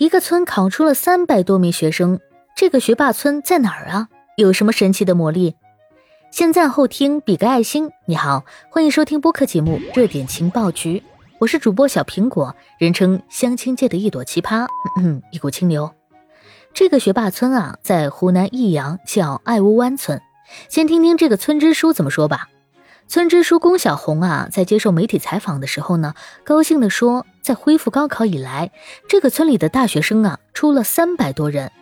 一个村考出了三百多名学生，这个学霸村在哪儿啊？有什么神奇的魔力？现在后听比个爱心。你好，欢迎收听播客节目《热点情报局》，我是主播小苹果，人称相亲界的一朵奇葩，嗯，一股清流。这个学霸村啊，在湖南益阳，叫爱屋湾村。先听听这个村支书怎么说吧。村支书龚小红啊，在接受媒体采访的时候呢，高兴地说，在恢复高考以来，这个村里的大学生啊，出了三百多人，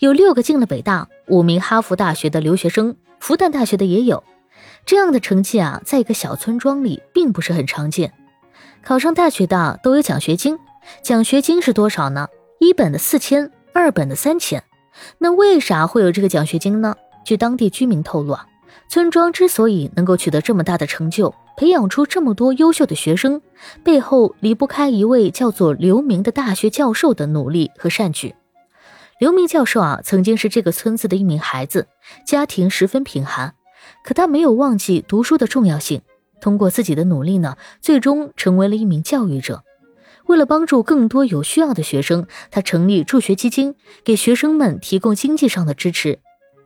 有六个进了北大，五名哈佛大学的留学生，复旦大学的也有。这样的成绩啊，在一个小村庄里并不是很常见。考上大学的都有奖学金，奖学金是多少呢？一本的四千，二本的三千。那为啥会有这个奖学金呢？据当地居民透露啊。村庄之所以能够取得这么大的成就，培养出这么多优秀的学生，背后离不开一位叫做刘明的大学教授的努力和善举。刘明教授啊，曾经是这个村子的一名孩子，家庭十分贫寒，可他没有忘记读书的重要性。通过自己的努力呢，最终成为了一名教育者。为了帮助更多有需要的学生，他成立助学基金，给学生们提供经济上的支持。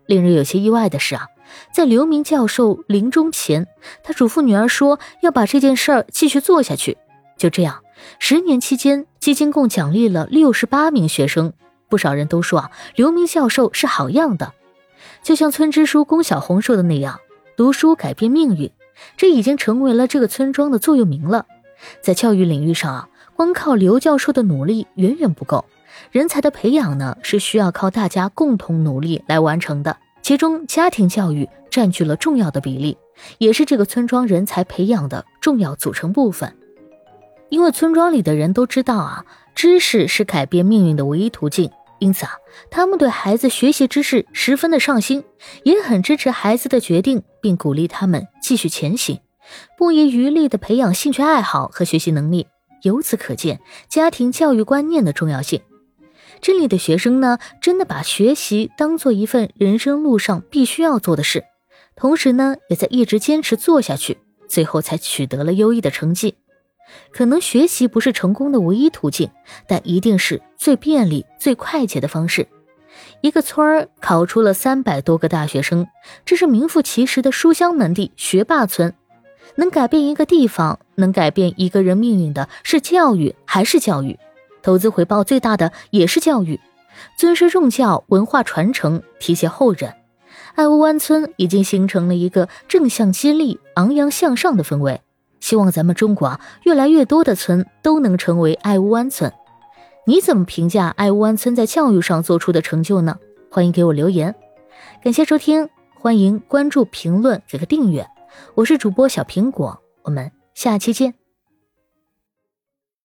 令人有些意外的是啊。在刘明教授临终前，他嘱咐女儿说要把这件事儿继续做下去。就这样，十年期间，基金共奖励了六十八名学生。不少人都说啊，刘明教授是好样的。就像村支书龚小红说的那样，读书改变命运，这已经成为了这个村庄的座右铭了。在教育领域上啊，光靠刘教授的努力远远不够，人才的培养呢，是需要靠大家共同努力来完成的。其中，家庭教育占据了重要的比例，也是这个村庄人才培养的重要组成部分。因为村庄里的人都知道啊，知识是改变命运的唯一途径，因此啊，他们对孩子学习知识十分的上心，也很支持孩子的决定，并鼓励他们继续前行，不遗余力地培养兴趣爱好和学习能力。由此可见，家庭教育观念的重要性。这里的学生呢，真的把学习当做一份人生路上必须要做的事，同时呢，也在一直坚持做下去，最后才取得了优异的成绩。可能学习不是成功的唯一途径，但一定是最便利、最快捷的方式。一个村儿考出了三百多个大学生，这是名副其实的书香门第、学霸村。能改变一个地方、能改变一个人命运的是教育，还是教育？投资回报最大的也是教育，尊师重教，文化传承，提携后人。爱屋湾村已经形成了一个正向激励、昂扬向上的氛围。希望咱们中国，越来越多的村都能成为爱屋湾村。你怎么评价爱屋湾村在教育上做出的成就呢？欢迎给我留言。感谢收听，欢迎关注、评论、给个订阅。我是主播小苹果，我们下期见。